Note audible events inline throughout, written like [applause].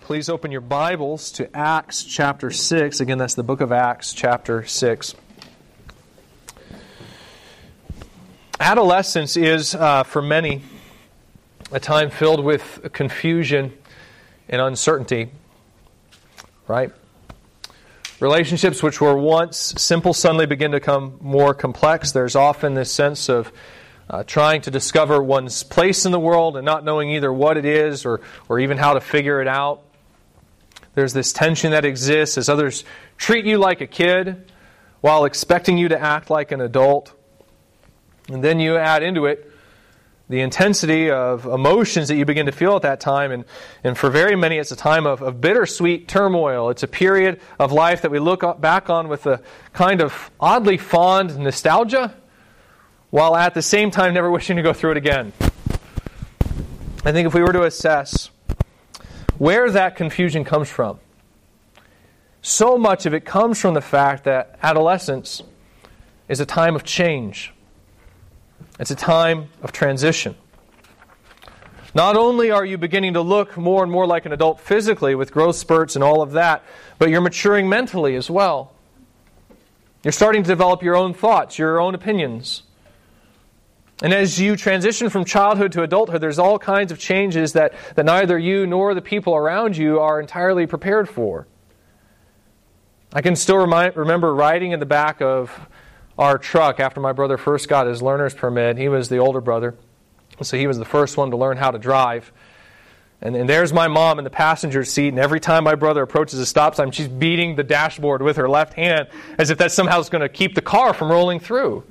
Please open your Bibles to Acts chapter 6. Again, that's the book of Acts, chapter 6. Adolescence is, uh, for many, a time filled with confusion and uncertainty, right? Relationships which were once simple suddenly begin to become more complex. There's often this sense of uh, trying to discover one's place in the world and not knowing either what it is or, or even how to figure it out. There's this tension that exists as others treat you like a kid while expecting you to act like an adult. And then you add into it the intensity of emotions that you begin to feel at that time. And, and for very many, it's a time of, of bittersweet turmoil. It's a period of life that we look back on with a kind of oddly fond nostalgia while at the same time never wishing to go through it again. I think if we were to assess where that confusion comes from, so much of it comes from the fact that adolescence is a time of change. It's a time of transition. Not only are you beginning to look more and more like an adult physically with growth spurts and all of that, but you're maturing mentally as well. You're starting to develop your own thoughts, your own opinions. And as you transition from childhood to adulthood, there's all kinds of changes that, that neither you nor the people around you are entirely prepared for. I can still remind, remember riding in the back of our truck after my brother first got his learner's permit. He was the older brother, so he was the first one to learn how to drive. And, and there's my mom in the passenger seat, and every time my brother approaches a stop sign, she's beating the dashboard with her left hand as if that somehow is going to keep the car from rolling through.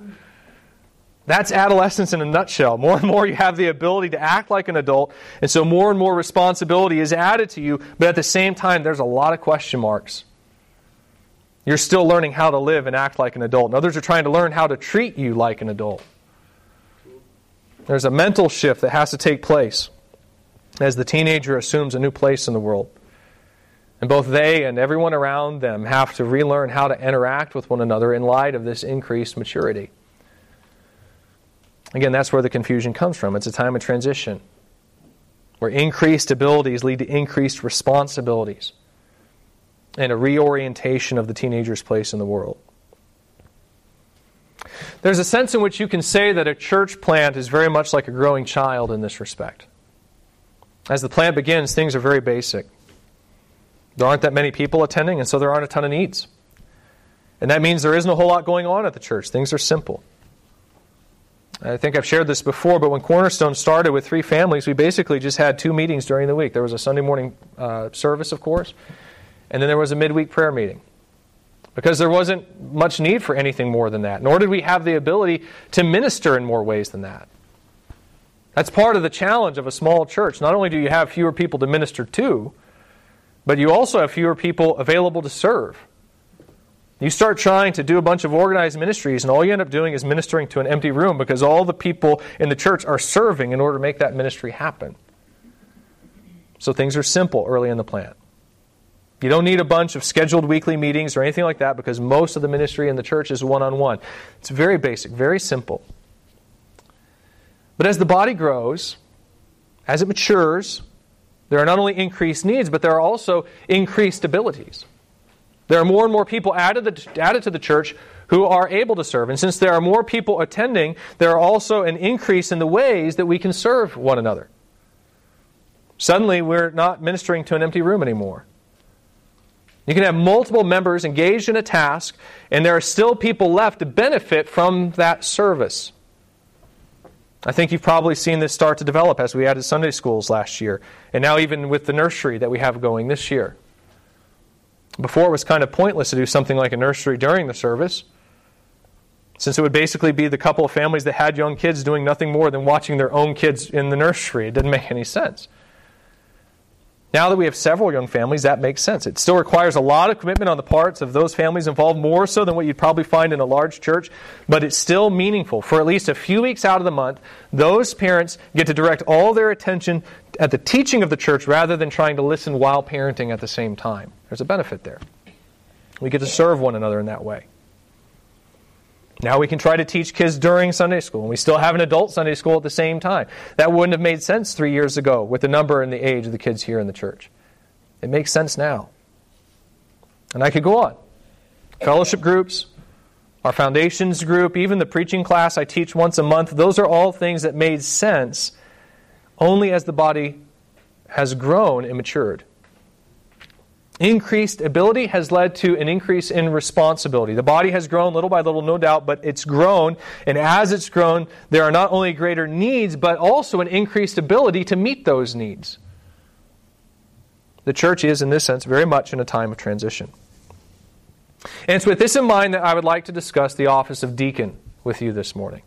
That's adolescence in a nutshell. More and more you have the ability to act like an adult, and so more and more responsibility is added to you, but at the same time, there's a lot of question marks. You're still learning how to live and act like an adult, and others are trying to learn how to treat you like an adult. There's a mental shift that has to take place as the teenager assumes a new place in the world. And both they and everyone around them have to relearn how to interact with one another in light of this increased maturity. Again, that's where the confusion comes from. It's a time of transition where increased abilities lead to increased responsibilities and a reorientation of the teenager's place in the world. There's a sense in which you can say that a church plant is very much like a growing child in this respect. As the plant begins, things are very basic. There aren't that many people attending, and so there aren't a ton of needs. And that means there isn't a whole lot going on at the church. Things are simple. I think I've shared this before, but when Cornerstone started with three families, we basically just had two meetings during the week. There was a Sunday morning uh, service, of course, and then there was a midweek prayer meeting. Because there wasn't much need for anything more than that, nor did we have the ability to minister in more ways than that. That's part of the challenge of a small church. Not only do you have fewer people to minister to, but you also have fewer people available to serve. You start trying to do a bunch of organized ministries, and all you end up doing is ministering to an empty room because all the people in the church are serving in order to make that ministry happen. So things are simple early in the plant. You don't need a bunch of scheduled weekly meetings or anything like that because most of the ministry in the church is one on one. It's very basic, very simple. But as the body grows, as it matures, there are not only increased needs, but there are also increased abilities. There are more and more people added, added to the church who are able to serve. And since there are more people attending, there are also an increase in the ways that we can serve one another. Suddenly, we're not ministering to an empty room anymore. You can have multiple members engaged in a task, and there are still people left to benefit from that service. I think you've probably seen this start to develop as we added Sunday schools last year, and now even with the nursery that we have going this year. Before, it was kind of pointless to do something like a nursery during the service, since it would basically be the couple of families that had young kids doing nothing more than watching their own kids in the nursery. It didn't make any sense. Now that we have several young families, that makes sense. It still requires a lot of commitment on the parts of those families involved, more so than what you'd probably find in a large church, but it's still meaningful. For at least a few weeks out of the month, those parents get to direct all their attention at the teaching of the church rather than trying to listen while parenting at the same time. There's a benefit there. We get to serve one another in that way. Now we can try to teach kids during Sunday school, and we still have an adult Sunday school at the same time. That wouldn't have made sense three years ago with the number and the age of the kids here in the church. It makes sense now. And I could go on. Fellowship groups, our foundations group, even the preaching class I teach once a month, those are all things that made sense only as the body has grown and matured. Increased ability has led to an increase in responsibility. The body has grown little by little, no doubt, but it's grown. And as it's grown, there are not only greater needs, but also an increased ability to meet those needs. The church is, in this sense, very much in a time of transition. And it's with this in mind that I would like to discuss the office of deacon with you this morning.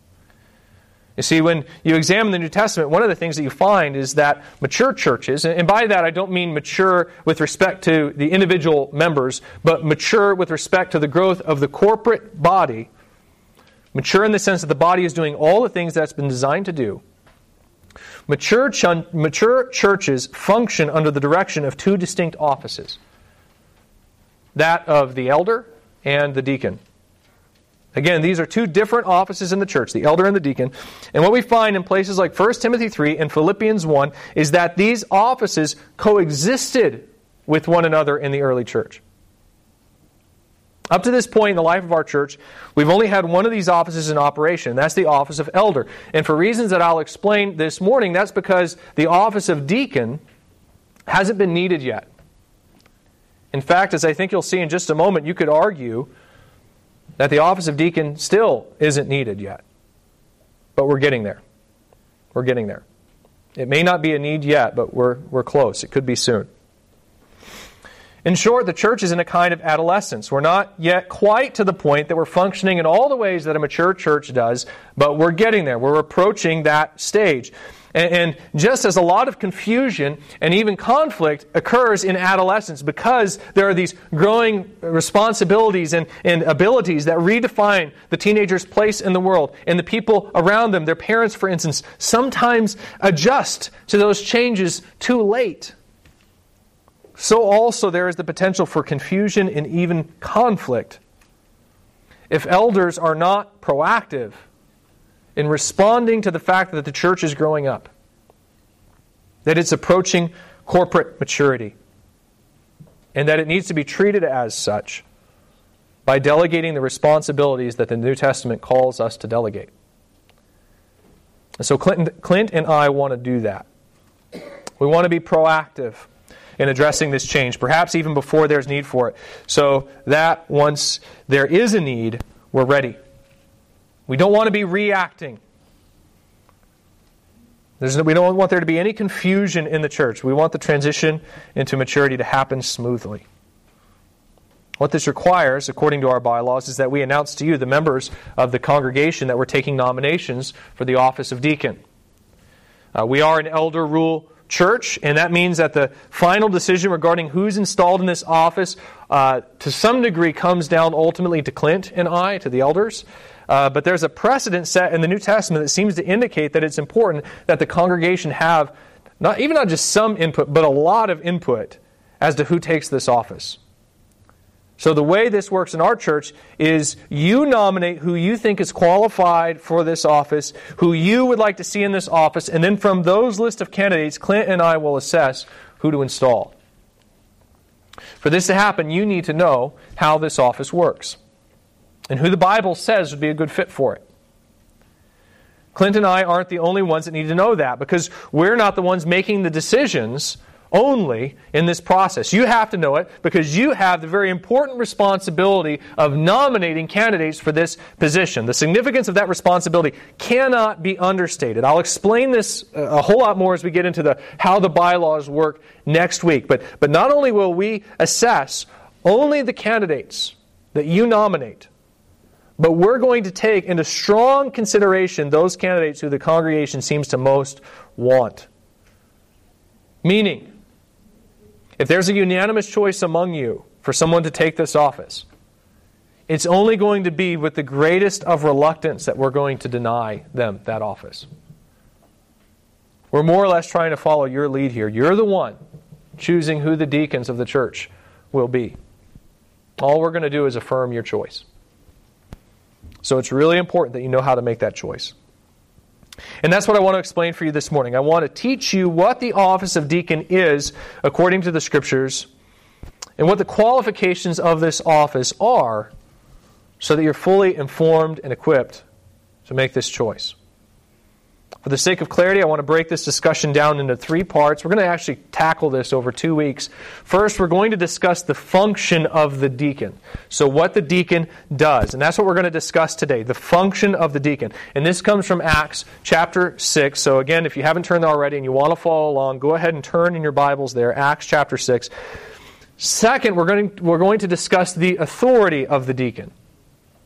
You see, when you examine the New Testament, one of the things that you find is that mature churches, and by that I don't mean mature with respect to the individual members, but mature with respect to the growth of the corporate body, mature in the sense that the body is doing all the things that it's been designed to do. Mature, ch- mature churches function under the direction of two distinct offices that of the elder and the deacon. Again, these are two different offices in the church, the elder and the deacon. And what we find in places like 1 Timothy 3 and Philippians 1 is that these offices coexisted with one another in the early church. Up to this point in the life of our church, we've only had one of these offices in operation. That's the office of elder. And for reasons that I'll explain this morning, that's because the office of deacon hasn't been needed yet. In fact, as I think you'll see in just a moment, you could argue that the office of deacon still isn't needed yet. But we're getting there. We're getting there. It may not be a need yet, but we're, we're close. It could be soon. In short, the church is in a kind of adolescence. We're not yet quite to the point that we're functioning in all the ways that a mature church does, but we're getting there. We're approaching that stage. And, just as a lot of confusion and even conflict occurs in adolescence because there are these growing responsibilities and, and abilities that redefine the teenager's place in the world, and the people around them, their parents, for instance, sometimes adjust to those changes too late. So also there is the potential for confusion and even conflict. If elders are not proactive, in responding to the fact that the church is growing up, that it's approaching corporate maturity, and that it needs to be treated as such by delegating the responsibilities that the New Testament calls us to delegate. And so Clint, Clint and I want to do that. We want to be proactive in addressing this change, perhaps even before there's need for it, so that once there is a need, we're ready. We don't want to be reacting. There's, we don't want there to be any confusion in the church. We want the transition into maturity to happen smoothly. What this requires, according to our bylaws, is that we announce to you, the members of the congregation, that we're taking nominations for the office of deacon. Uh, we are an elder rule church, and that means that the final decision regarding who's installed in this office, uh, to some degree, comes down ultimately to Clint and I, to the elders. Uh, but there's a precedent set in the New Testament that seems to indicate that it's important that the congregation have not even not just some input, but a lot of input as to who takes this office. So the way this works in our church is you nominate who you think is qualified for this office, who you would like to see in this office, and then from those list of candidates, Clint and I will assess who to install. For this to happen, you need to know how this office works and who the Bible says would be a good fit for it. Clint and I aren't the only ones that need to know that because we're not the ones making the decisions only in this process. You have to know it because you have the very important responsibility of nominating candidates for this position. The significance of that responsibility cannot be understated. I'll explain this uh, a whole lot more as we get into the how the bylaws work next week. But but not only will we assess only the candidates that you nominate, but we're going to take into strong consideration those candidates who the congregation seems to most want. Meaning, if there's a unanimous choice among you for someone to take this office, it's only going to be with the greatest of reluctance that we're going to deny them that office. We're more or less trying to follow your lead here. You're the one choosing who the deacons of the church will be. All we're going to do is affirm your choice. So it's really important that you know how to make that choice. And that's what I want to explain for you this morning. I want to teach you what the office of deacon is according to the scriptures and what the qualifications of this office are so that you're fully informed and equipped to make this choice. For the sake of clarity, I want to break this discussion down into three parts. We're going to actually tackle this over two weeks. First, we're going to discuss the function of the deacon. So, what the deacon does. And that's what we're going to discuss today the function of the deacon. And this comes from Acts chapter 6. So, again, if you haven't turned already and you want to follow along, go ahead and turn in your Bibles there. Acts chapter 6. Second, we're going to discuss the authority of the deacon.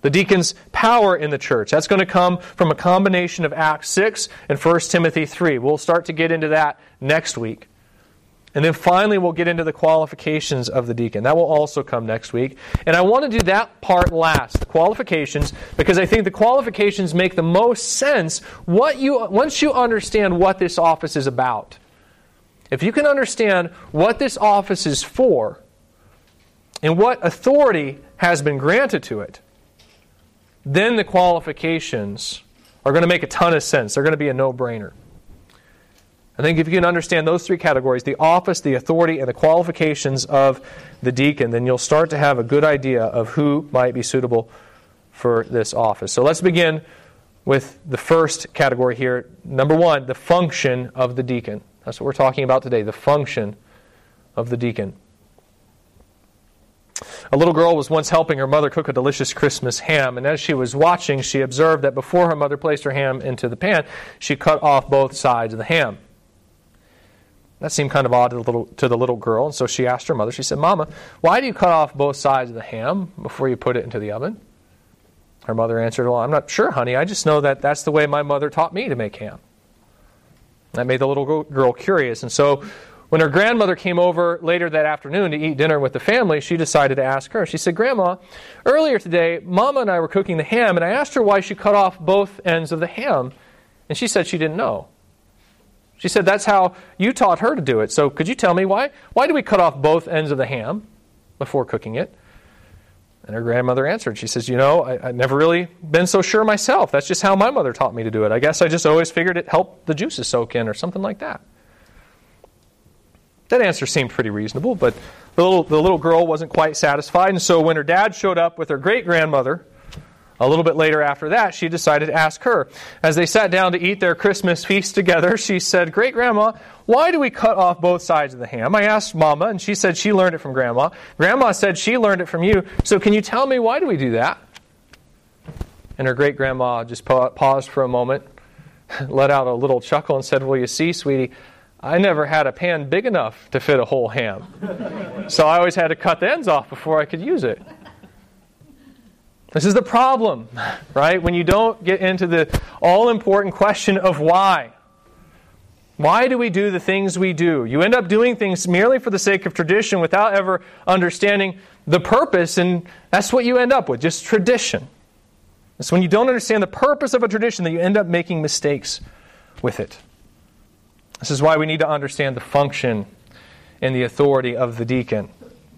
The deacon's power in the church. That's going to come from a combination of Acts 6 and 1 Timothy 3. We'll start to get into that next week. And then finally, we'll get into the qualifications of the deacon. That will also come next week. And I want to do that part last, the qualifications, because I think the qualifications make the most sense what you, once you understand what this office is about. If you can understand what this office is for and what authority has been granted to it, then the qualifications are going to make a ton of sense. They're going to be a no brainer. I think if you can understand those three categories the office, the authority, and the qualifications of the deacon then you'll start to have a good idea of who might be suitable for this office. So let's begin with the first category here. Number one, the function of the deacon. That's what we're talking about today the function of the deacon. A little girl was once helping her mother cook a delicious Christmas ham, and as she was watching, she observed that before her mother placed her ham into the pan, she cut off both sides of the ham. That seemed kind of odd to the little, to the little girl, and so she asked her mother, she said, Mama, why do you cut off both sides of the ham before you put it into the oven? Her mother answered, Well, I'm not sure, honey. I just know that that's the way my mother taught me to make ham. That made the little girl curious, and so when her grandmother came over later that afternoon to eat dinner with the family, she decided to ask her. She said, Grandma, earlier today, Mama and I were cooking the ham, and I asked her why she cut off both ends of the ham. And she said she didn't know. She said, That's how you taught her to do it. So could you tell me why? Why do we cut off both ends of the ham before cooking it? And her grandmother answered. She says, You know, I, have never really been so sure myself. That's just how my mother taught me to do it. I guess I just always figured it helped the juices soak in or something like that. That answer seemed pretty reasonable, but the little, the little girl wasn't quite satisfied, and so when her dad showed up with her great grandmother, a little bit later after that, she decided to ask her. As they sat down to eat their Christmas feast together, she said, Great grandma, why do we cut off both sides of the ham? I asked Mama, and she said she learned it from Grandma. Grandma said she learned it from you. So can you tell me why do we do that? And her great grandma just paused for a moment, [laughs] let out a little chuckle, and said, Well, you see, sweetie, I never had a pan big enough to fit a whole ham. so I always had to cut the ends off before I could use it. This is the problem, right? When you don't get into the all important question of why. Why do we do the things we do? You end up doing things merely for the sake of tradition without ever understanding the purpose, and that's what you end up with just tradition. It's when you don't understand the purpose of a tradition that you end up making mistakes with it. This is why we need to understand the function and the authority of the deacon.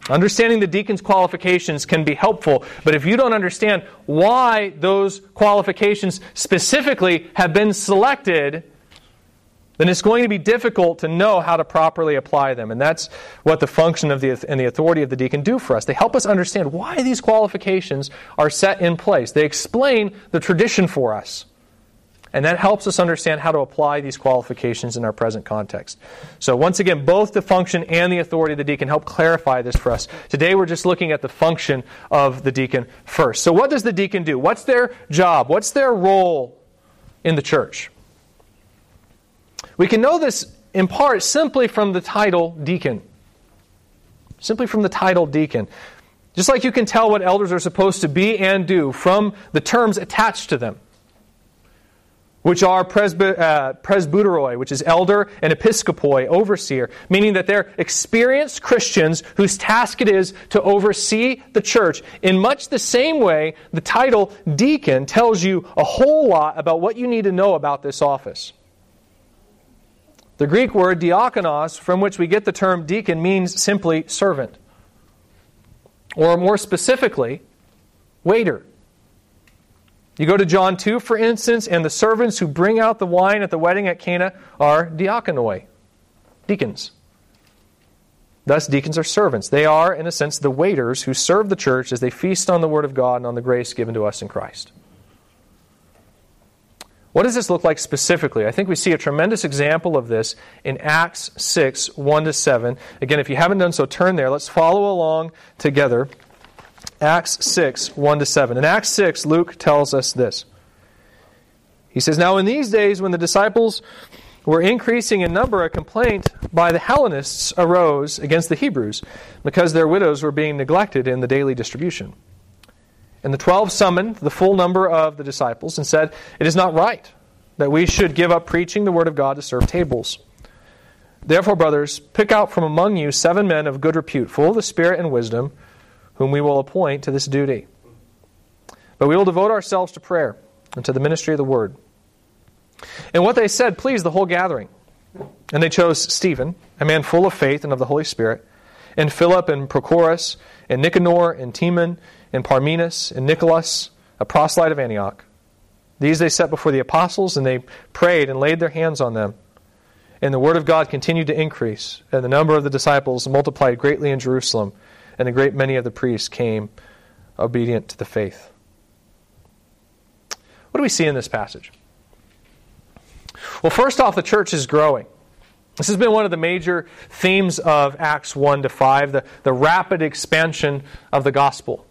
Understanding the deacon's qualifications can be helpful, but if you don't understand why those qualifications specifically have been selected, then it's going to be difficult to know how to properly apply them. And that's what the function of the and the authority of the deacon do for us. They help us understand why these qualifications are set in place. They explain the tradition for us. And that helps us understand how to apply these qualifications in our present context. So, once again, both the function and the authority of the deacon help clarify this for us. Today, we're just looking at the function of the deacon first. So, what does the deacon do? What's their job? What's their role in the church? We can know this in part simply from the title deacon. Simply from the title deacon. Just like you can tell what elders are supposed to be and do from the terms attached to them which are uh, presbyteroi, which is elder, and episkopoi, overseer, meaning that they're experienced Christians whose task it is to oversee the church. In much the same way, the title deacon tells you a whole lot about what you need to know about this office. The Greek word diakonos, from which we get the term deacon, means simply servant. Or more specifically, waiter. You go to John 2, for instance, and the servants who bring out the wine at the wedding at Cana are diakonoi, deacons. Thus, deacons are servants. They are, in a sense, the waiters who serve the church as they feast on the Word of God and on the grace given to us in Christ. What does this look like specifically? I think we see a tremendous example of this in Acts 6, 1 to 7. Again, if you haven't done so, turn there. Let's follow along together. Acts 6, 1 to 7. In Acts 6, Luke tells us this. He says, Now in these days, when the disciples were increasing in number, a complaint by the Hellenists arose against the Hebrews because their widows were being neglected in the daily distribution. And the twelve summoned the full number of the disciples and said, It is not right that we should give up preaching the word of God to serve tables. Therefore, brothers, pick out from among you seven men of good repute, full of the Spirit and wisdom, whom we will appoint to this duty. But we will devote ourselves to prayer and to the ministry of the word. And what they said pleased the whole gathering. And they chose Stephen, a man full of faith and of the Holy Spirit, and Philip and Prochorus, and Nicanor and Timon and Parmenas and Nicholas, a proselyte of Antioch. These they set before the apostles, and they prayed and laid their hands on them. And the word of God continued to increase, and the number of the disciples multiplied greatly in Jerusalem, and a great many of the priests came obedient to the faith. What do we see in this passage? Well, first off, the church is growing. This has been one of the major themes of Acts 1 to 5, the, the rapid expansion of the gospel.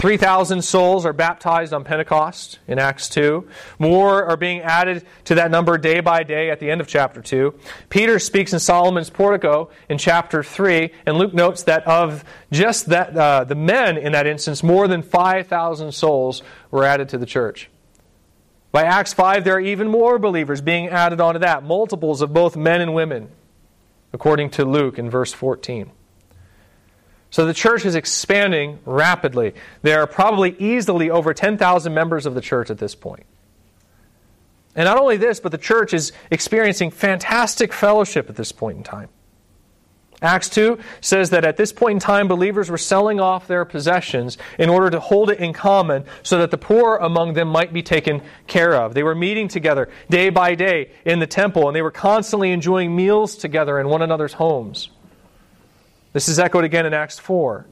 3,000 souls are baptized on Pentecost in Acts 2. More are being added to that number day by day at the end of chapter 2. Peter speaks in Solomon's portico in chapter 3, and Luke notes that of just that, uh, the men in that instance, more than 5,000 souls were added to the church. By Acts 5, there are even more believers being added onto that, multiples of both men and women, according to Luke in verse 14. So the church is expanding rapidly. There are probably easily over 10,000 members of the church at this point. And not only this, but the church is experiencing fantastic fellowship at this point in time. Acts 2 says that at this point in time, believers were selling off their possessions in order to hold it in common so that the poor among them might be taken care of. They were meeting together day by day in the temple, and they were constantly enjoying meals together in one another's homes. This is echoed again in Acts 4.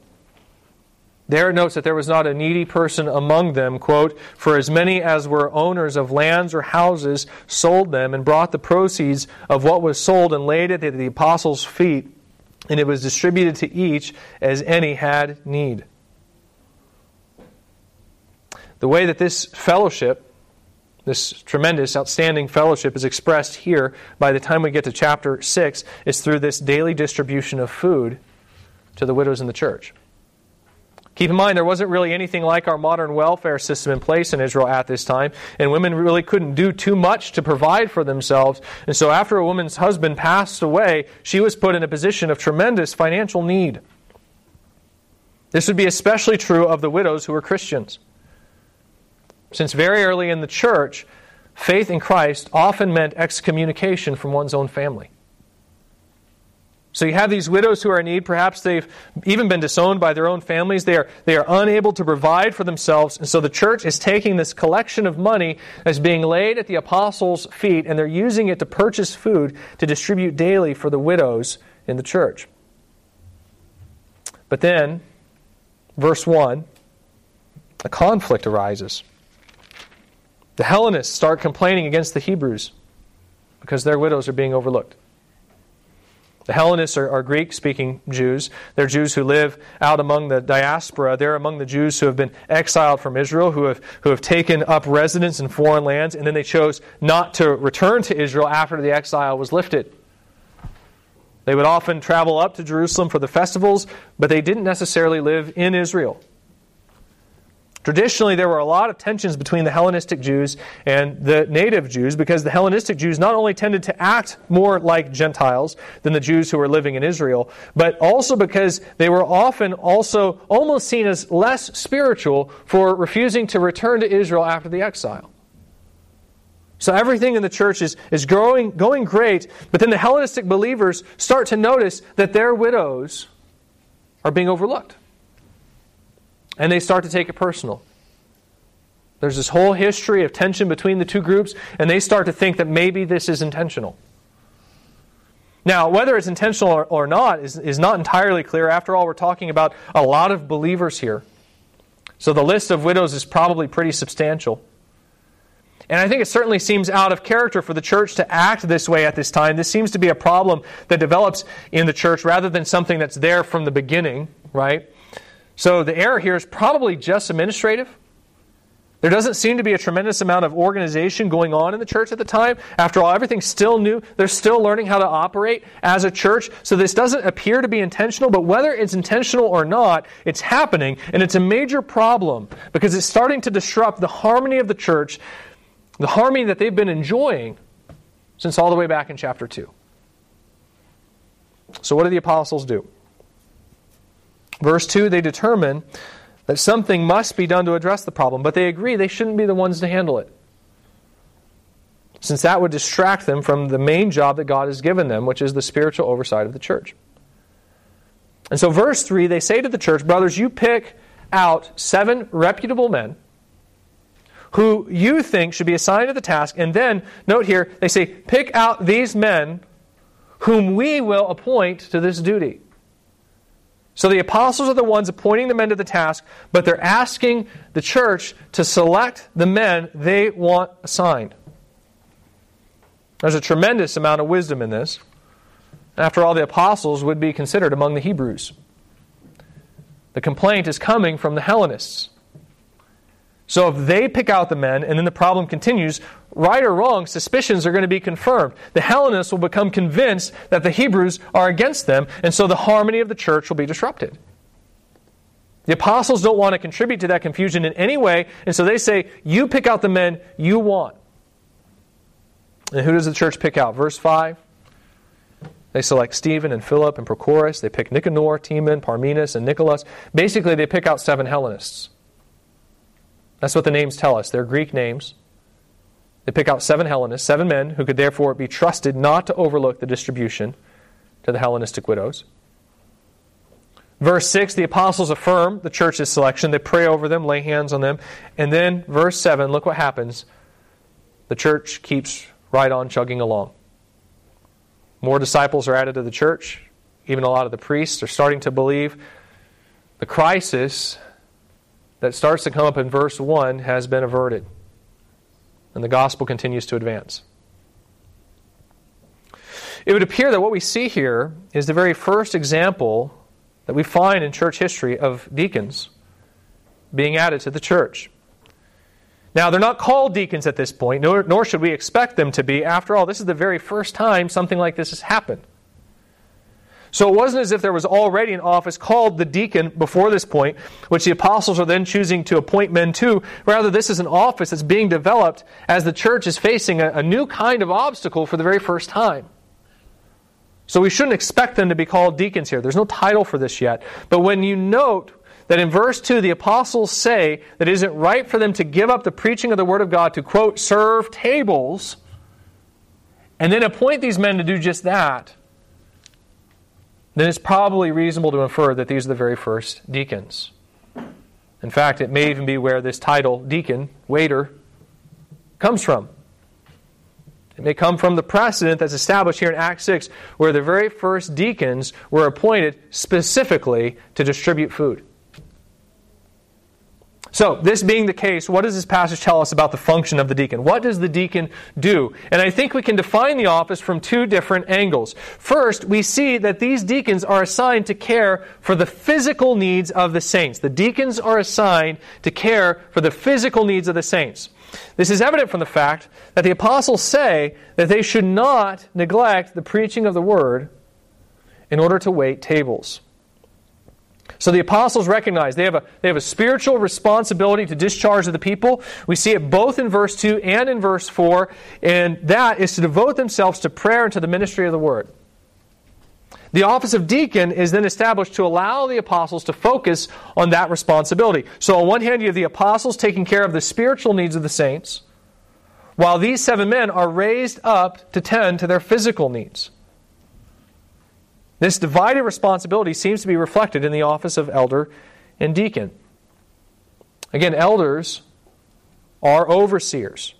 There it notes that there was not a needy person among them, quote, for as many as were owners of lands or houses sold them and brought the proceeds of what was sold and laid it at the apostles' feet, and it was distributed to each as any had need. The way that this fellowship, this tremendous, outstanding fellowship, is expressed here by the time we get to chapter 6 is through this daily distribution of food to the widows in the church. Keep in mind, there wasn't really anything like our modern welfare system in place in Israel at this time, and women really couldn't do too much to provide for themselves. And so, after a woman's husband passed away, she was put in a position of tremendous financial need. This would be especially true of the widows who were Christians. Since very early in the church, faith in Christ often meant excommunication from one's own family. So you have these widows who are in need. Perhaps they've even been disowned by their own families. They are, they are unable to provide for themselves. And so the church is taking this collection of money that's being laid at the apostles' feet, and they're using it to purchase food to distribute daily for the widows in the church. But then, verse 1, a conflict arises. The Hellenists start complaining against the Hebrews because their widows are being overlooked. The Hellenists are, are Greek speaking Jews. They're Jews who live out among the diaspora. They're among the Jews who have been exiled from Israel, who have, who have taken up residence in foreign lands, and then they chose not to return to Israel after the exile was lifted. They would often travel up to Jerusalem for the festivals, but they didn't necessarily live in Israel. Traditionally, there were a lot of tensions between the Hellenistic Jews and the native Jews because the Hellenistic Jews not only tended to act more like Gentiles than the Jews who were living in Israel, but also because they were often also almost seen as less spiritual for refusing to return to Israel after the exile. So everything in the church is, is growing, going great, but then the Hellenistic believers start to notice that their widows are being overlooked and they start to take it personal. There's this whole history of tension between the two groups, and they start to think that maybe this is intentional. Now, whether it's intentional or, or not is, is not entirely clear. After all, we're talking about a lot of believers here. So the list of widows is probably pretty substantial. And I think it certainly seems out of character for the church to act this way at this time. This seems to be a problem that develops in the church rather than something that's there from the beginning, right? So the error here is probably just administrative. There doesn't seem to be a tremendous amount of organization going on in the church at the time. After all, everything's still new. They're still learning how to operate as a church. So this doesn't appear to be intentional, but whether it's intentional or not, it's happening. And it's a major problem because it's starting to disrupt the harmony of the church, the harmony that they've been enjoying since all the way back in chapter 2. So what do the apostles do? Verse 2 they determine that something must be done to address the problem, but they agree they shouldn't be the ones to handle it. Since that would distract them from the main job that God has given them, which is the spiritual oversight of the church. And so, verse 3, they say to the church, Brothers, you pick out seven reputable men who you think should be assigned to the task. And then, note here, they say, Pick out these men whom we will appoint to this duty. So the apostles are the ones appointing the men to the task, but they're asking the church to select the men they want assigned. There's a tremendous amount of wisdom in this. After all, the apostles would be considered among the Hebrews. The complaint is coming from the Hellenists. So if they pick out the men and then the problem continues, right or wrong, suspicions are going to be confirmed. The Hellenists will become convinced that the Hebrews are against them, and so the harmony of the church will be disrupted. The apostles don't want to contribute to that confusion in any way, and so they say, You pick out the men you want. And who does the church pick out? Verse 5. They select Stephen and Philip and Prochorus. They pick Nicanor, Timon, Parmenas, and Nicholas. Basically, they pick out seven Hellenists. That's what the names tell us. They're Greek names. They pick out seven Hellenists, seven men who could therefore be trusted not to overlook the distribution to the Hellenistic widows. Verse 6, the apostles affirm the church's selection. They pray over them, lay hands on them. And then, verse 7, look what happens. The church keeps right on chugging along. More disciples are added to the church. Even a lot of the priests are starting to believe. The crisis that starts to come up in verse 1 has been averted. And the gospel continues to advance. It would appear that what we see here is the very first example that we find in church history of deacons being added to the church. Now, they're not called deacons at this point, nor, nor should we expect them to be. After all, this is the very first time something like this has happened. So it wasn't as if there was already an office called the deacon before this point, which the apostles are then choosing to appoint men to. Rather, this is an office that's being developed as the church is facing a, a new kind of obstacle for the very first time. So we shouldn't expect them to be called deacons here. There's no title for this yet. But when you note that in verse 2, the apostles say that it isn't right for them to give up the preaching of the Word of God to, quote, serve tables, and then appoint these men to do just that then it's probably reasonable to infer that these are the very first deacons. In fact, it may even be where this title, deacon, waiter, comes from. It may come from the precedent that's established here in Acts 6, where the very first deacons were appointed specifically to distribute food. So, this being the case, what does this passage tell us about the function of the deacon? What does the deacon do? And I think we can define the office from two different angles. First, we see that these deacons are assigned to care for the physical needs of the saints. The deacons are assigned to care for the physical needs of the saints. This is evident from the fact that the apostles say that they should not neglect the preaching of the word in order to wait tables. So the apostles recognize they have, a, they have a spiritual responsibility to discharge of the people. We see it both in verse 2 and in verse 4, and that is to devote themselves to prayer and to the ministry of the word. The office of deacon is then established to allow the apostles to focus on that responsibility. So, on one hand, you have the apostles taking care of the spiritual needs of the saints, while these seven men are raised up to tend to their physical needs. This divided responsibility seems to be reflected in the office of elder and deacon. Again, elders are overseers.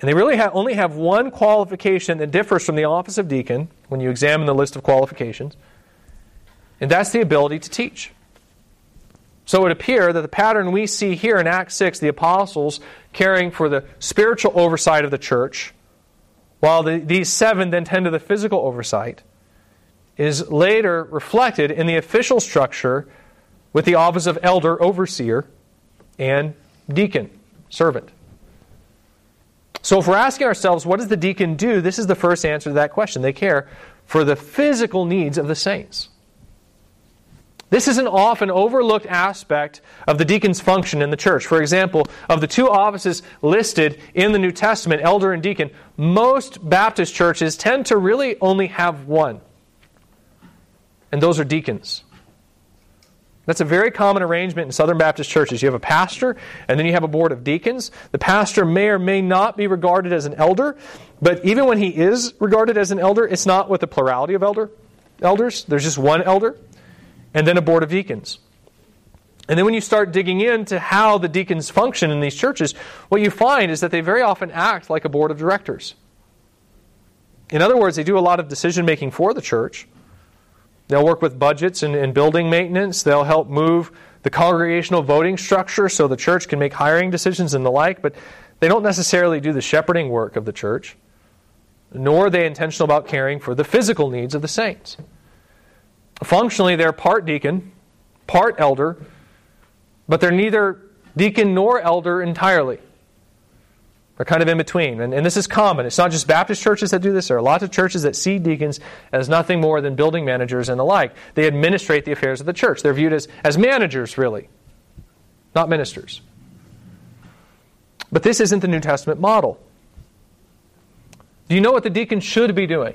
And they really have, only have one qualification that differs from the office of deacon when you examine the list of qualifications, and that's the ability to teach. So it would appear that the pattern we see here in Acts 6, the apostles caring for the spiritual oversight of the church, while the, these seven then tend to the physical oversight, is later reflected in the official structure with the office of elder, overseer, and deacon, servant. So if we're asking ourselves, what does the deacon do? This is the first answer to that question. They care for the physical needs of the saints. This is an often overlooked aspect of the deacon's function in the church. For example, of the two offices listed in the New Testament, elder and deacon, most Baptist churches tend to really only have one. And those are deacons. That's a very common arrangement in Southern Baptist churches. You have a pastor, and then you have a board of deacons. The pastor may or may not be regarded as an elder, but even when he is regarded as an elder, it's not with a plurality of elder elders. There's just one elder and then a board of deacons. And then when you start digging into how the deacons function in these churches, what you find is that they very often act like a board of directors. In other words, they do a lot of decision making for the church. They'll work with budgets and, and, building maintenance. They'll help move the congregational voting structure so the church can make hiring decisions and the like, but they don't necessarily do the shepherding work of the church, nor are they intentional about caring for the physical needs of the saints. Functionally, they're part deacon, part elder, but they're neither deacon nor elder entirely. They're kind of in between. And, and, this is common. It's not just Baptist churches that do this. There are lots of churches that see deacons as nothing more than building managers and the like. They administrate the affairs of the church. They're viewed as, as managers, really, not ministers. But this isn't the New Testament model. Do you know what the deacon should be doing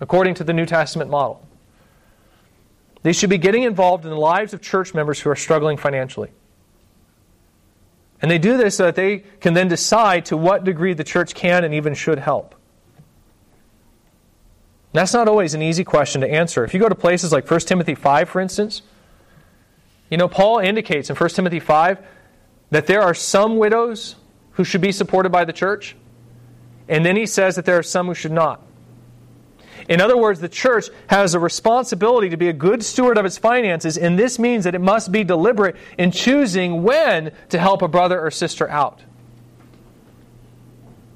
according to the New Testament model? They should be getting involved in the lives of church members who are struggling financially. And they do this so that they can then decide to what degree the church can and even should help. That's not always an easy question to answer. If you go to places like 1 Timothy 5, for instance, you know, Paul indicates in 1 Timothy 5 that there are some widows who should be supported by the church, and then he says that there are some who should not. In other words, the church has a responsibility to be a good steward of its finances, and this means that it must be deliberate in choosing when to help a brother or sister out.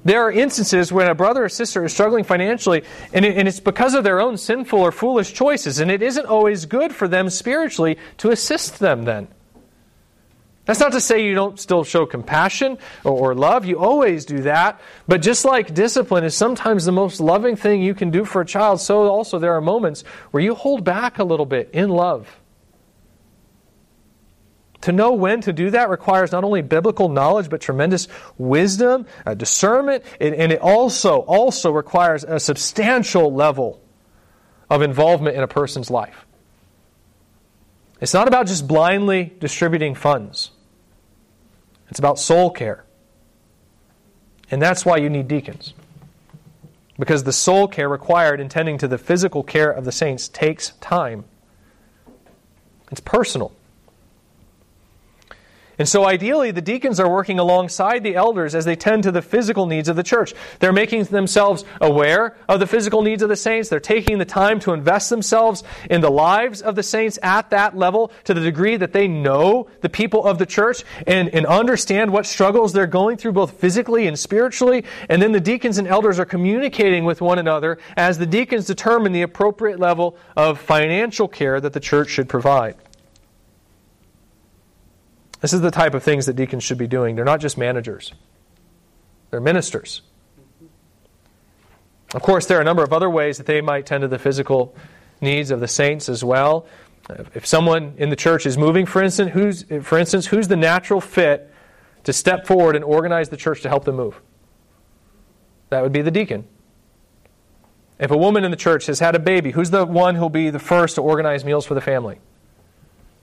There are instances when a brother or sister is struggling financially, and, it's because of their own sinful or foolish choices, and it isn't always good for them spiritually to assist them then. That's not to say you don't still show compassion or, love. You always do that. But just like discipline is sometimes the most loving thing you can do for a child, so also there are moments where you hold back a little bit in love. To know when to do that requires not only biblical knowledge, but tremendous wisdom, uh, discernment, and, and it also, also requires a substantial level of involvement in a person's life. It's not about just blindly distributing funds, it's about soul care. And that's why you need deacons. Because the soul care required in tending to the physical care of the saints takes time. It's personal. And so, ideally, the deacons are working alongside the elders as they tend to the physical needs of the church. They're making themselves aware of the physical needs of the saints. They're taking the time to invest themselves in the lives of the saints at that level to the degree that they know the people of the church and, and understand what struggles they're going through, both physically and spiritually. And then the deacons and elders are communicating with one another as the deacons determine the appropriate level of financial care that the church should provide. This is the type of things that deacons should be doing. They're not just managers, they're ministers. Of course, there are a number of other ways that they might tend to the physical needs of the saints as well. If someone in the church is moving, for instance, who's, for instance, who's the natural fit to step forward and organize the church to help them move? That would be the deacon. If a woman in the church has had a baby, who's the one who'll be the first to organize meals for the family?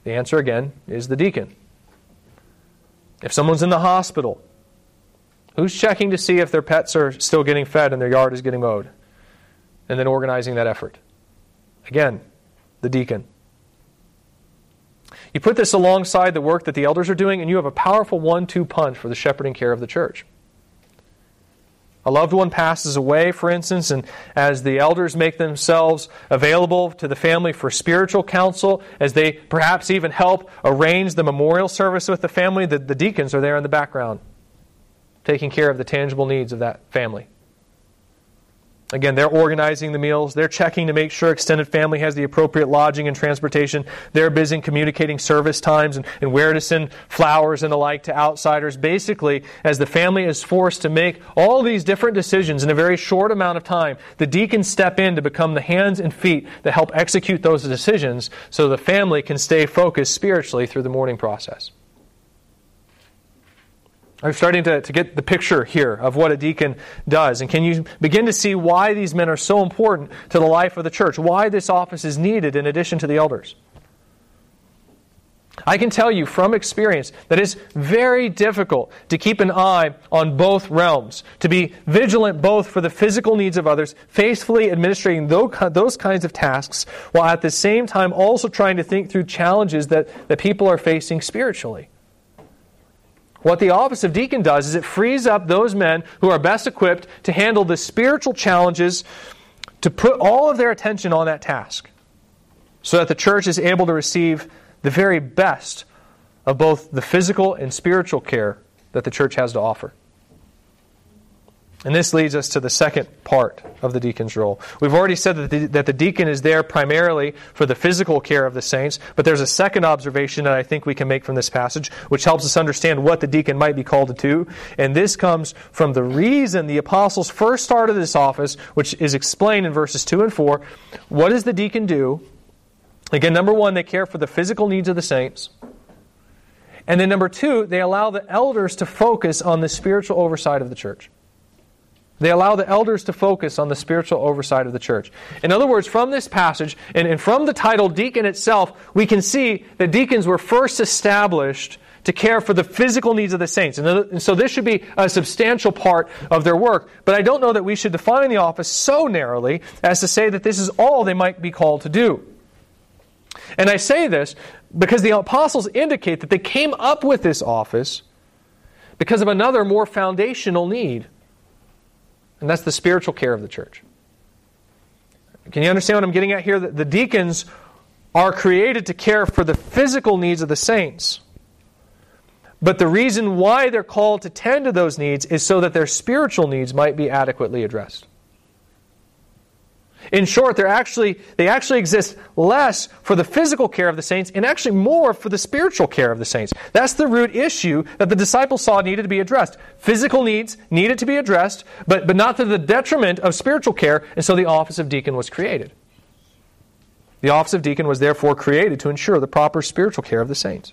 The answer, again, is the deacon. If someone's in the hospital, who's checking to see if their pets are still getting fed and their yard is getting mowed? And then organizing that effort. Again, the deacon. You put this alongside the work that the elders are doing, and you have a powerful one two punch for the shepherding care of the church. A loved one passes away, for instance, and as the elders make themselves available to the family for spiritual counsel, as they perhaps even help arrange the memorial service with the family, the, the deacons are there in the background, taking care of the tangible needs of that family. Again, they're organizing the meals. They're checking to make sure extended family has the appropriate lodging and transportation. They're busy communicating service times and, and, where to send flowers and the like to outsiders. Basically, as the family is forced to make all these different decisions in a very short amount of time, the deacons step in to become the hands and feet that help execute those decisions so the family can stay focused spiritually through the mourning process. I'm starting to, to get the picture here of what a deacon does. And can you begin to see why these men are so important to the life of the church? Why this office is needed in addition to the elders? I can tell you from experience that it's very difficult to keep an eye on both realms, to be vigilant both for the physical needs of others, faithfully administering those kinds of tasks, while at the same time also trying to think through challenges that, that people are facing spiritually. What the office of deacon does is it frees up those men who are best equipped to handle the spiritual challenges, to put all of their attention on that task, so that the church is able to receive the very best of both the physical and spiritual care that the church has to offer. And this leads us to the second part of the deacon's role. We've already said that the, that the deacon is there primarily for the physical care of the saints, but there's a second observation that I think we can make from this passage, which helps us understand what the deacon might be called to do. And this comes from the reason the apostles first started this office, which is explained in verses 2 and 4. What does the deacon do? Again, number one, they care for the physical needs of the saints. And then number two, they allow the elders to focus on the spiritual oversight of the church. They allow the elders to focus on the spiritual oversight of the church. In other words, from this passage and, and from the title deacon itself, we can see that deacons were first established to care for the physical needs of the saints. And so this should be a substantial part of their work. But I don't know that we should define the office so narrowly as to say that this is all they might be called to do. And I say this because the apostles indicate that they came up with this office because of another more foundational need. And that's the spiritual care of the church. Can you understand what I'm getting at here? The deacons are created to care for the physical needs of the saints. But the reason why they're called to tend to those needs is so that their spiritual needs might be adequately addressed. In short, they're actually, they actually exist less for the physical care of the saints and actually more for the spiritual care of the saints. That's the root issue that the disciples saw needed to be addressed. Physical needs needed to be addressed, but, but not to the detriment of spiritual care, and so the office of deacon was created. The office of deacon was therefore created to ensure the proper spiritual care of the saints.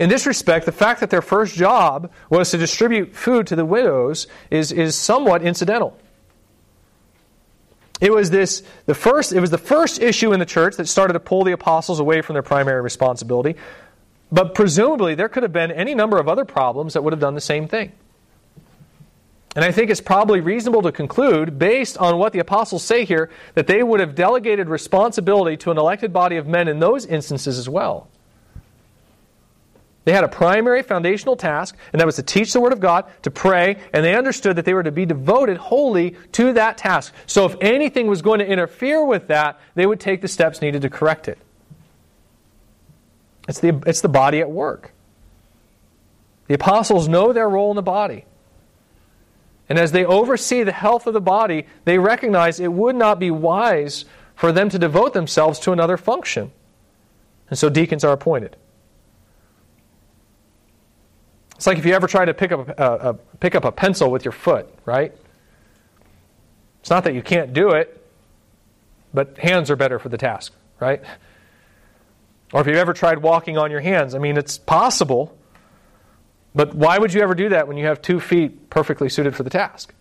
In this respect, the fact that their first job was to distribute food to the widows is, is somewhat incidental. It was this the first it was the first issue in the church that started to pull the apostles away from their primary responsibility. But presumably there could have been any number of other problems that would have done the same thing. And I think it's probably reasonable to conclude, based on what the apostles say here, that they would have delegated responsibility to an elected body of men in those instances as well. They had a primary foundational task, and that was to teach the Word of God, to pray, and they understood that they were to be devoted wholly to that task. So if anything was going to interfere with that, they would take the steps needed to correct it. It's the, it's the body at work. The apostles know their role in the body. And as they oversee the health of the body, they recognize it would not be wise for them to devote themselves to another function. And so deacons are appointed. It's like if you ever try to pick up a, a, pick up a pencil with your foot, right? It's not that you can't do it, but hands are better for the task, right? Or if you've ever tried walking on your hands, I mean, it's possible, but why would you ever do that when you have two feet perfectly suited for the task?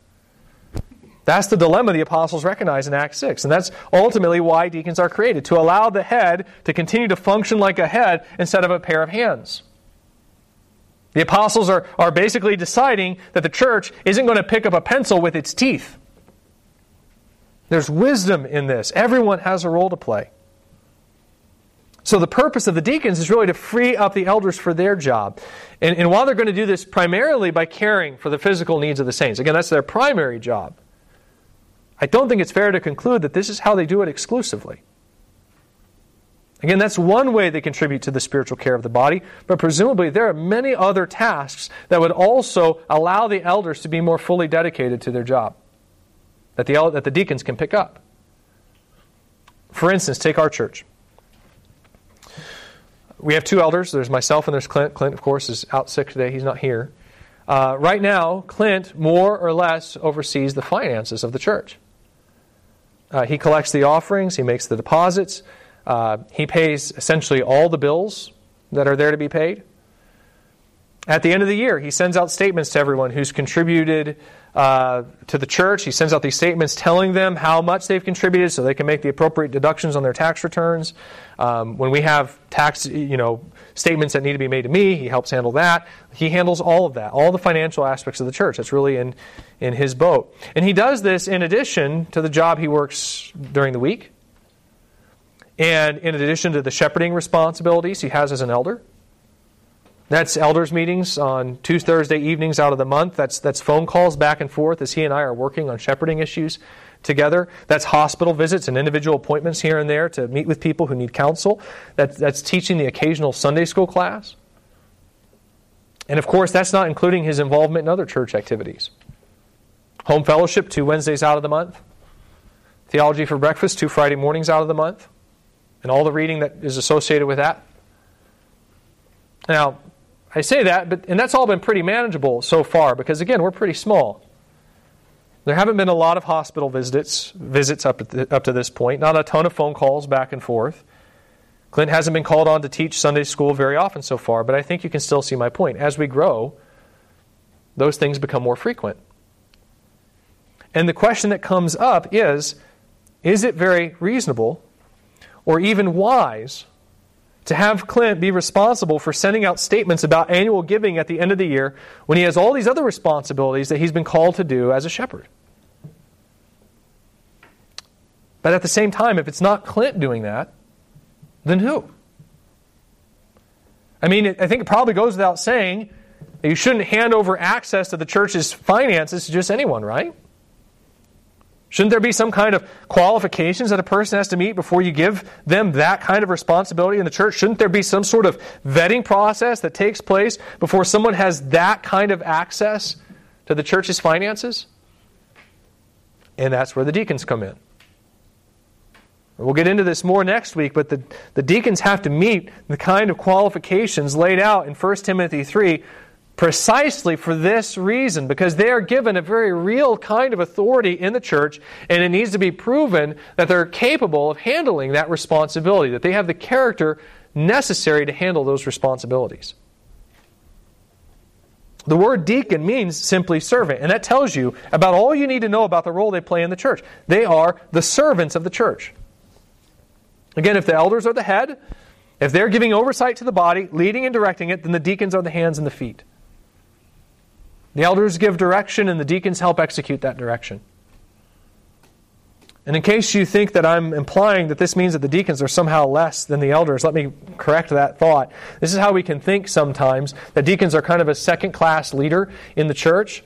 That's the dilemma the apostles recognize in Acts 6. And that's ultimately why deacons are created to allow the head to continue to function like a head instead of a pair of hands. The apostles are, are basically deciding that the church isn't going to pick up a pencil with its teeth. There's wisdom in this. Everyone has a role to play. So the purpose of the deacons is really to free up the elders for their job. And, and while they're going to do this primarily by caring for the physical needs of the saints, again, that's their primary job, I don't think it's fair to conclude that this is how they do it exclusively. Again, that's one way they contribute to the spiritual care of the body, but presumably there are many other tasks that would also allow the elders to be more fully dedicated to their job that the, that the deacons can pick up. For instance, take our church. We have two elders. There's myself and there's Clint. Clint, of course, is out sick today. He's not here. Uh, right now, Clint more or less oversees the finances of the church. Uh, he collects the offerings, he makes the deposits, uh, he pays essentially all the bills that are there to be paid. At the end of the year, he sends out statements to everyone who's contributed uh, to the church. He sends out these statements telling them how much they've contributed so they can make the appropriate deductions on their tax returns. Um, when we have tax, you know, statements that need to be made to me, he helps handle that. He handles all of that, all the financial aspects of the church. That's really in, in his boat. And he does this in addition to the job he works during the week. And in addition to the shepherding responsibilities he has as an elder. That's elders meetings on two Thursday evenings out of the month. That's, that's phone calls back and forth as he and I are working on shepherding issues together. That's hospital visits and individual appointments here and there to meet with people who need counsel. That, that's teaching the occasional Sunday school class. And of course, that's not including his involvement in other church activities. Home fellowship, two Wednesdays out of the month. Theology for breakfast, two Friday mornings out of the month. And all the reading that is associated with that. Now, I say that, but and that's all been pretty manageable so far because again, we're pretty small. There haven't been a lot of hospital visits visits up the, up to this point. Not a ton of phone calls back and forth. Clint hasn't been called on to teach Sunday school very often so far, but I think you can still see my point. As we grow, those things become more frequent. And the question that comes up is is it very reasonable or even wise to have Clint be responsible for sending out statements about annual giving at the end of the year when he has all these other responsibilities that he's been called to do as a shepherd. But at the same time, if it's not Clint doing that, then who? I mean, I think it probably goes without saying that you shouldn't hand over access to the church's finances to just anyone, right? Shouldn't there be some kind of qualifications that a person has to meet before you give them that kind of responsibility in the church? Shouldn't there be some sort of vetting process that takes place before someone has that kind of access to the church's finances? And that's where the deacons come in. We'll get into this more next week, but the, the deacons have to meet the kind of qualifications laid out in 1 Timothy 3 precisely for this reason, because they are given a very real kind of authority in the church, and it needs to be proven that they're capable of handling that responsibility, that they have the character necessary to handle those responsibilities. The word deacon means simply servant, and that tells you about all you need to know about the role they play in the church. They are the servants of the church. Again, if the elders are the head, if they're giving oversight to the body, leading and directing it, then the deacons are the hands and the feet. The elders give direction, and the deacons help execute that direction. And in case you think that I'm implying that this means that the deacons are somehow less than the elders, let me correct that thought. This is how we can think sometimes that deacons are kind of a second class leader in the church.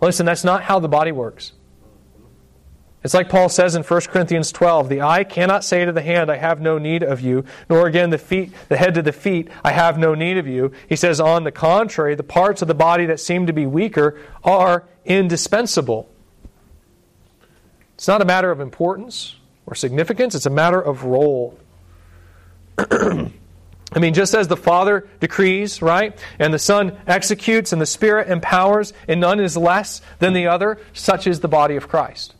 Listen, that's not how the body works. It's like Paul says in 1 Corinthians 12 the eye cannot say to the hand, I have no need of you, nor again the feet, the head to the feet, I have no need of you. He says, on the contrary, the parts of the body that seem to be weaker are indispensable. It's not a matter of importance or significance, it's a matter of role. [clears throat] I mean, just as the Father decrees, right, and the Son executes, and the Spirit empowers, and none is less than the other, such is the body of Christ.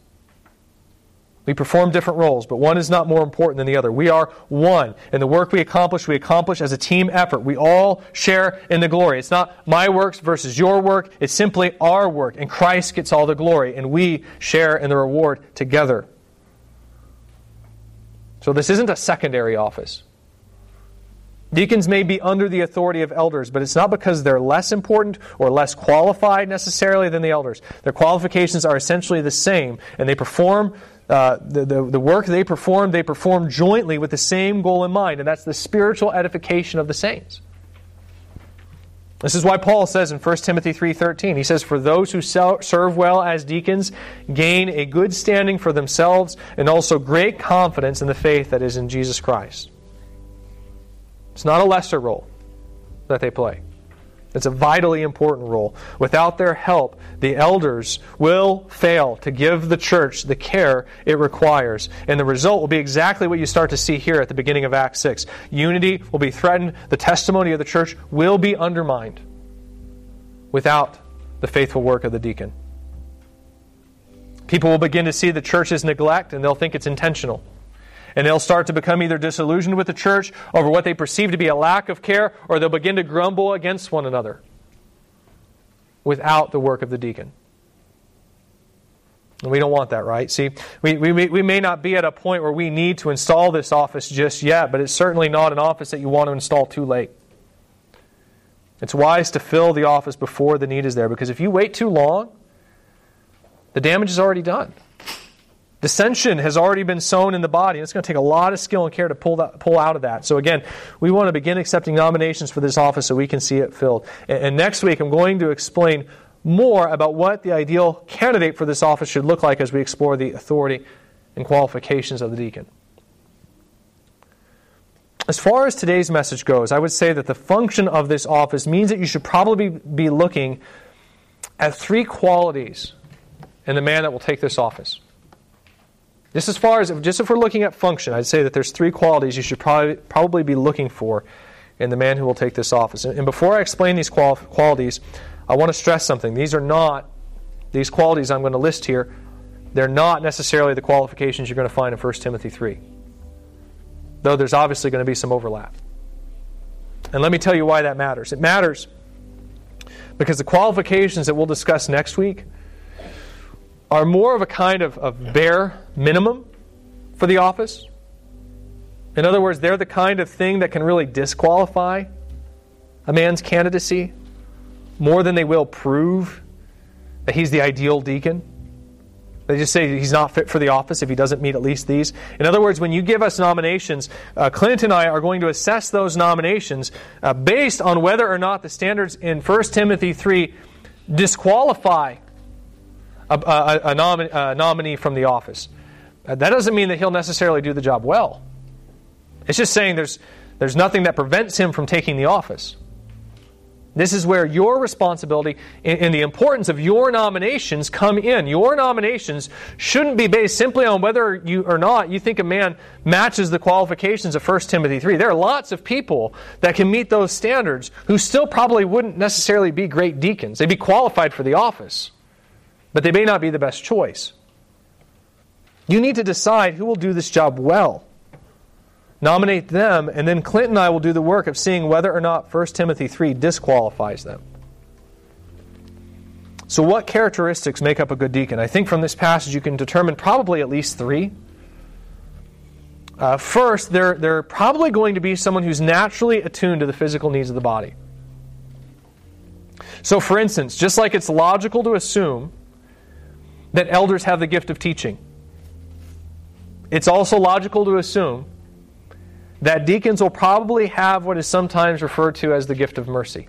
We perform different roles, but one is not more important than the other. We are one. And the work we accomplish, we accomplish as a team effort. We all share in the glory. It's not my works versus your work, it's simply our work. And Christ gets all the glory, and we share in the reward together. So this isn't a secondary office. Deacons may be under the authority of elders, but it's not because they're less important or less qualified necessarily than the elders. Their qualifications are essentially the same, and they perform uh, the, the, the work they perform, they perform jointly with the same goal in mind, and that's the spiritual edification of the saints. This is why Paul says in 1 Timothy 3:13, he says for those who serve well as deacons gain a good standing for themselves and also great confidence in the faith that is in Jesus Christ. It's not a lesser role that they play. It's a vitally important role. Without their help, the elders will fail to give the church the care it requires. And the result will be exactly what you start to see here at the beginning of Acts 6. Unity will be threatened, the testimony of the church will be undermined without the faithful work of the deacon. People will begin to see the church's neglect and they'll think it's intentional. And they'll start to become either disillusioned with the church over what they perceive to be a lack of care, or they'll begin to grumble against one another without the work of the deacon. And we don't want that, right? See, we, we, we may not be at a point where we need to install this office just yet, but it's certainly not an office that you want to install too late. It's wise to fill the office before the need is there because if you wait too long, the damage is already done. Dissension has already been sown in the body. and It's going to take a lot of skill and care to pull, that, pull out of that. So, again, we want to begin accepting nominations for this office so we can see it filled. And, and next week, I'm going to explain more about what the ideal candidate for this office should look like as we explore the authority and qualifications of the deacon. As far as today's message goes, I would say that the function of this office means that you should probably be looking at three qualities in the man that will take this office. Just as far as just if we're looking at function, I'd say that there's three qualities you should probably probably be looking for in the man who will take this office. And before I explain these qual- qualities, I want to stress something. These are not these qualities I'm going to list here. They're not necessarily the qualifications you're going to find in 1 Timothy 3. Though there's obviously going to be some overlap. And let me tell you why that matters. It matters because the qualifications that we'll discuss next week are more of a kind of, of bare minimum for the office. In other words, they're the kind of thing that can really disqualify a man's candidacy more than they will prove that he's the ideal deacon. They just say he's not fit for the office if he doesn't meet at least these. In other words, when you give us nominations, uh, Clint and I are going to assess those nominations uh, based on whether or not the standards in 1 Timothy 3 disqualify a, a, a, nominee, a nominee from the office. That doesn't mean that he'll necessarily do the job well. It's just saying there's, there's nothing that prevents him from taking the office. This is where your responsibility and the importance of your nominations come in. Your nominations shouldn't be based simply on whether you or not you think a man matches the qualifications of 1 Timothy 3. There are lots of people that can meet those standards who still probably wouldn't necessarily be great deacons. They'd be qualified for the office but they may not be the best choice. You need to decide who will do this job well. Nominate them, and then Clint and I will do the work of seeing whether or not 1 Timothy 3 disqualifies them. So, what characteristics make up a good deacon? I think from this passage you can determine probably at least three. Uh, first, they're, they're probably going to be someone who's naturally attuned to the physical needs of the body. So, for instance, just like it's logical to assume that elders have the gift of teaching. It's also logical to assume that deacons will probably have what is sometimes referred to as the gift of mercy.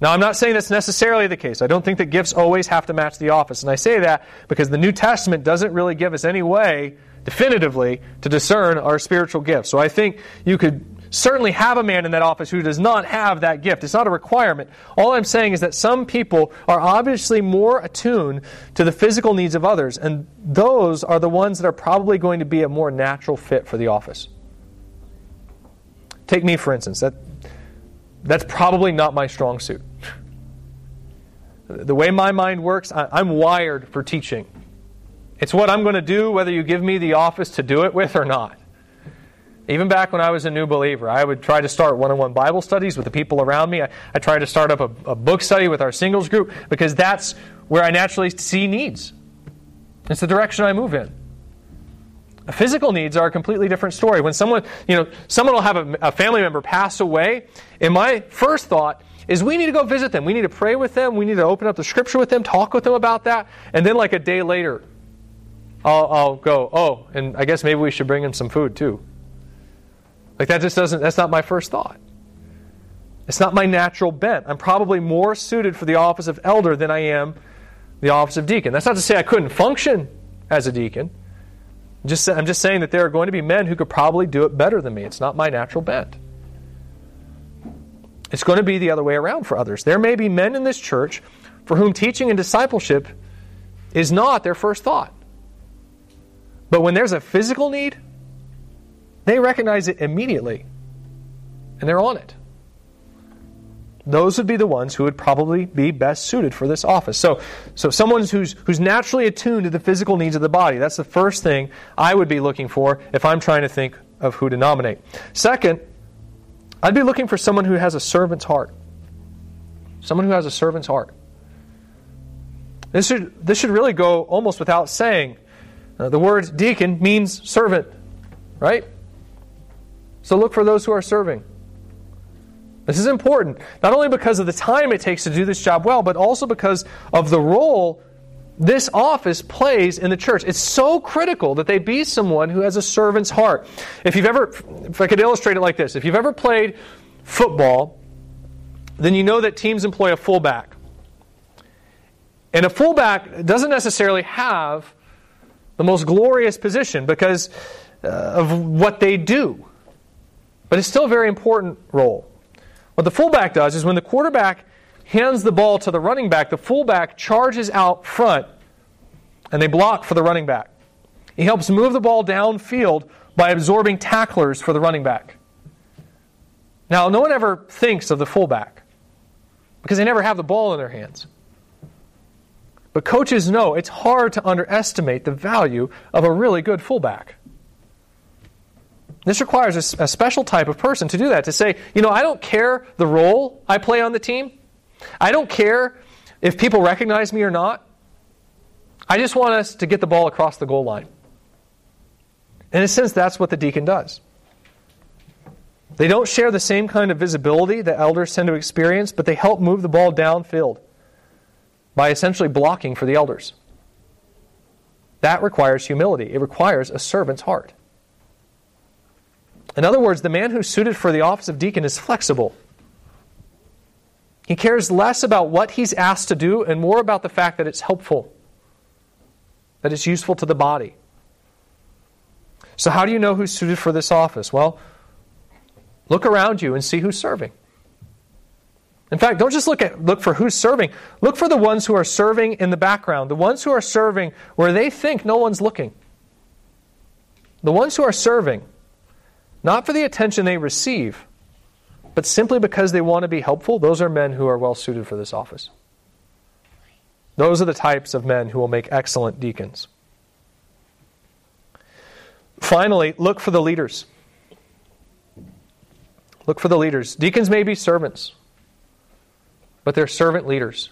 Now, I'm not saying that's necessarily the case. I don't think that gifts always have to match the office. And I say that because the New Testament doesn't really give us any way definitively to discern our spiritual gifts. So I think you could certainly have a man in that office who does not have that gift. It's not a requirement. All I'm saying is that some people are obviously more attuned to the physical needs of others, and those are the ones that are probably going to be a more natural fit for the office. Take me, for instance. That, that's probably not my strong suit. The way my mind works, I'm wired for teaching. It's what I'm going to do whether you give me the office to do it with or not. Even back when I was a new believer, I would try to start one on one Bible studies with the people around me. I, I tried to start up a, a book study with our singles group because that's where I naturally see needs. It's the direction I move in. Physical needs are a completely different story. When someone, you know, someone will have a, a, family member pass away, and my first thought is we need to go visit them. We need to pray with them. We need to open up the scripture with them, talk with them about that. And then, like a day later, I'll, I'll go, oh, and I guess maybe we should bring them some food too. Like that just doesn't, that's not my first thought. It's not my natural bent. I'm probably more suited for the office of elder than I am the office of deacon. That's not to say I couldn't function as a deacon. Just, I'm just saying that there are going to be men who could probably do it better than me. It's not my natural bent. It's going to be the other way around for others. There may be men in this church for whom teaching and discipleship is not their first thought. But when there's a physical need, they recognize it immediately and they're on it those would be the ones who would probably be best suited for this office. So, so someone who's, who's naturally attuned to the physical needs of the body. That's the first thing I would be looking for if I'm trying to think of who to nominate. Second, I'd be looking for someone who has a servant's heart. Someone who has a servant's heart. This should, this should really go almost without saying. Uh, the word deacon means servant, right? So look for those who are serving. This is important, not only because of the time it takes to do this job well, but also because of the role this office plays in the church. It's so critical that they be someone who has a servant's heart. If you've ever, if I could illustrate it like this, if you've ever played football, then you know that teams employ a fullback. And a fullback doesn't necessarily have the most glorious position because uh, of what they do. But it's still a very important role. What the fullback does is when the quarterback hands the ball to the running back, the fullback charges out front and they block for the running back. He helps move the ball downfield by absorbing tacklers for the running back. Now, no one ever thinks of the fullback because they never have the ball in their hands. But coaches know it's hard to underestimate the value of a really good fullback. This requires a, a, special type of person to do that, to say, you know, I don't care the role I play on the team. I don't care if people recognize me or not. I just want us to get the ball across the goal line. In a sense, that's what the deacon does. They don't share the same kind of visibility that elders tend to experience, but they help move the ball downfield by essentially blocking for the elders. That requires humility, it requires a servant's heart. In other words, the man who's suited for the office of deacon is flexible. He cares less about what he's asked to do and more about the fact that it's helpful, that it's useful to the body. So, how do you know who's suited for this office? Well, look around you and see who's serving. In fact, don't just look at look for who's serving. Look for the ones who are serving in the background, the ones who are serving where they think no one's looking. The ones who are serving not for the attention they receive, but simply because they want to be helpful, those are men who are well suited for this office. Those are the types of men who will make excellent deacons. Finally, look for the leaders. Look for the leaders. Deacons may be servants, but they're servant leaders.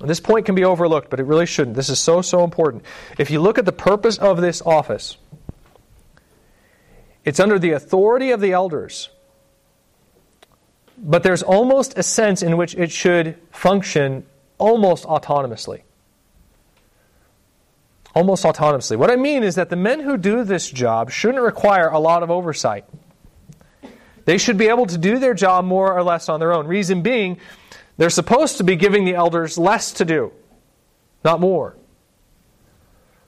This point can be overlooked, but it really shouldn't. This is so, so important. If you look at the purpose of this office, it's under the authority of the elders. But there's almost a sense in which it should function almost autonomously. Almost autonomously. What I mean is that the men who do this job shouldn't require a lot of oversight. They should be able to do their job more or less on their own. Reason being, they're supposed to be giving the elders less to do, not more.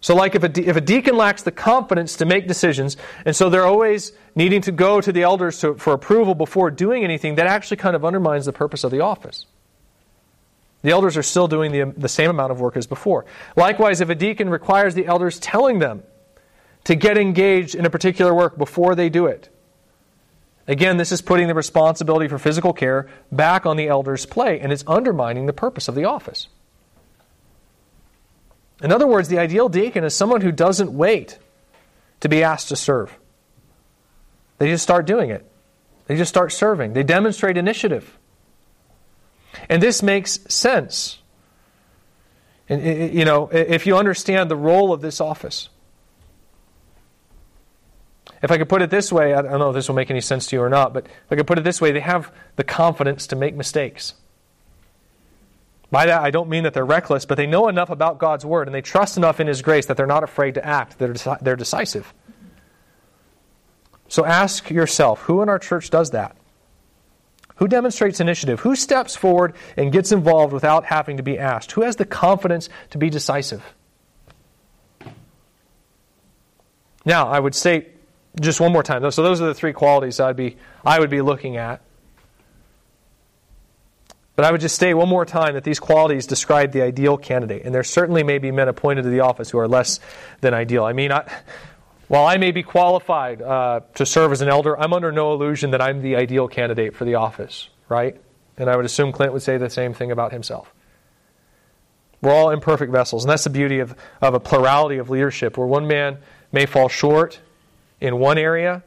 So, like if a, de- if a deacon lacks the confidence to make decisions, and so they're always needing to go to the elders to, for approval before doing anything, that actually kind of undermines the purpose of the office. The elders are still doing the, the same amount of work as before. Likewise, if a deacon requires the elders telling them to get engaged in a particular work before they do it, again, this is putting the responsibility for physical care back on the elders' plate, and it's undermining the purpose of the office. In other words, the ideal deacon is someone who doesn't wait to be asked to serve. They just start doing it. They just start serving. They demonstrate initiative. And this makes sense. And, you know, if you understand the role of this office. if I could put it this way, I don't know if this will make any sense to you or not, but if I could put it this way, they have the confidence to make mistakes. By that, I don't mean that they're reckless, but they know enough about God's word and they trust enough in His grace that they're not afraid to act. They're, they're decisive. So ask yourself who in our church does that? Who demonstrates initiative? Who steps forward and gets involved without having to be asked? Who has the confidence to be decisive? Now, I would say just one more time. So those are the three qualities I'd be I would be looking at. But I would just state one more time that these qualities describe the ideal candidate, and there certainly may be men appointed to the office who are less than ideal. I mean, I, while I may be qualified uh, to serve as an elder, I'm under no illusion that I'm the ideal candidate for the office, right? And I would assume Clint would say the same thing about himself. We're all imperfect vessels, and that's the beauty of, of a plurality of leadership, where one man may fall short in one area,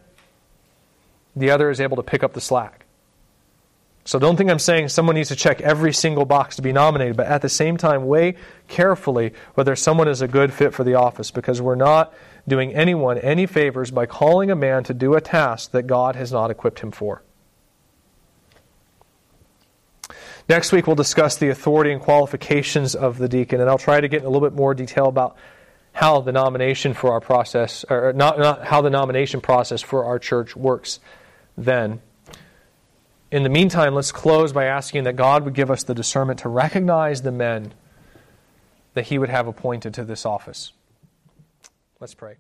the other is able to pick up the slack. So don't think I'm saying someone needs to check every single box to be nominated, but at the same time, weigh carefully whether someone is a good fit for the office because we're not doing anyone any favors by calling a man to do a task that God has not equipped him for. Next week, we'll discuss the authority and qualifications of the deacon, and I'll try to get in a little bit more detail about how the nomination for our process, or not, not how the nomination process for our church works then. In the meantime, let's close by asking that God would give us the discernment to recognize the men that He would have appointed to this office. Let's pray.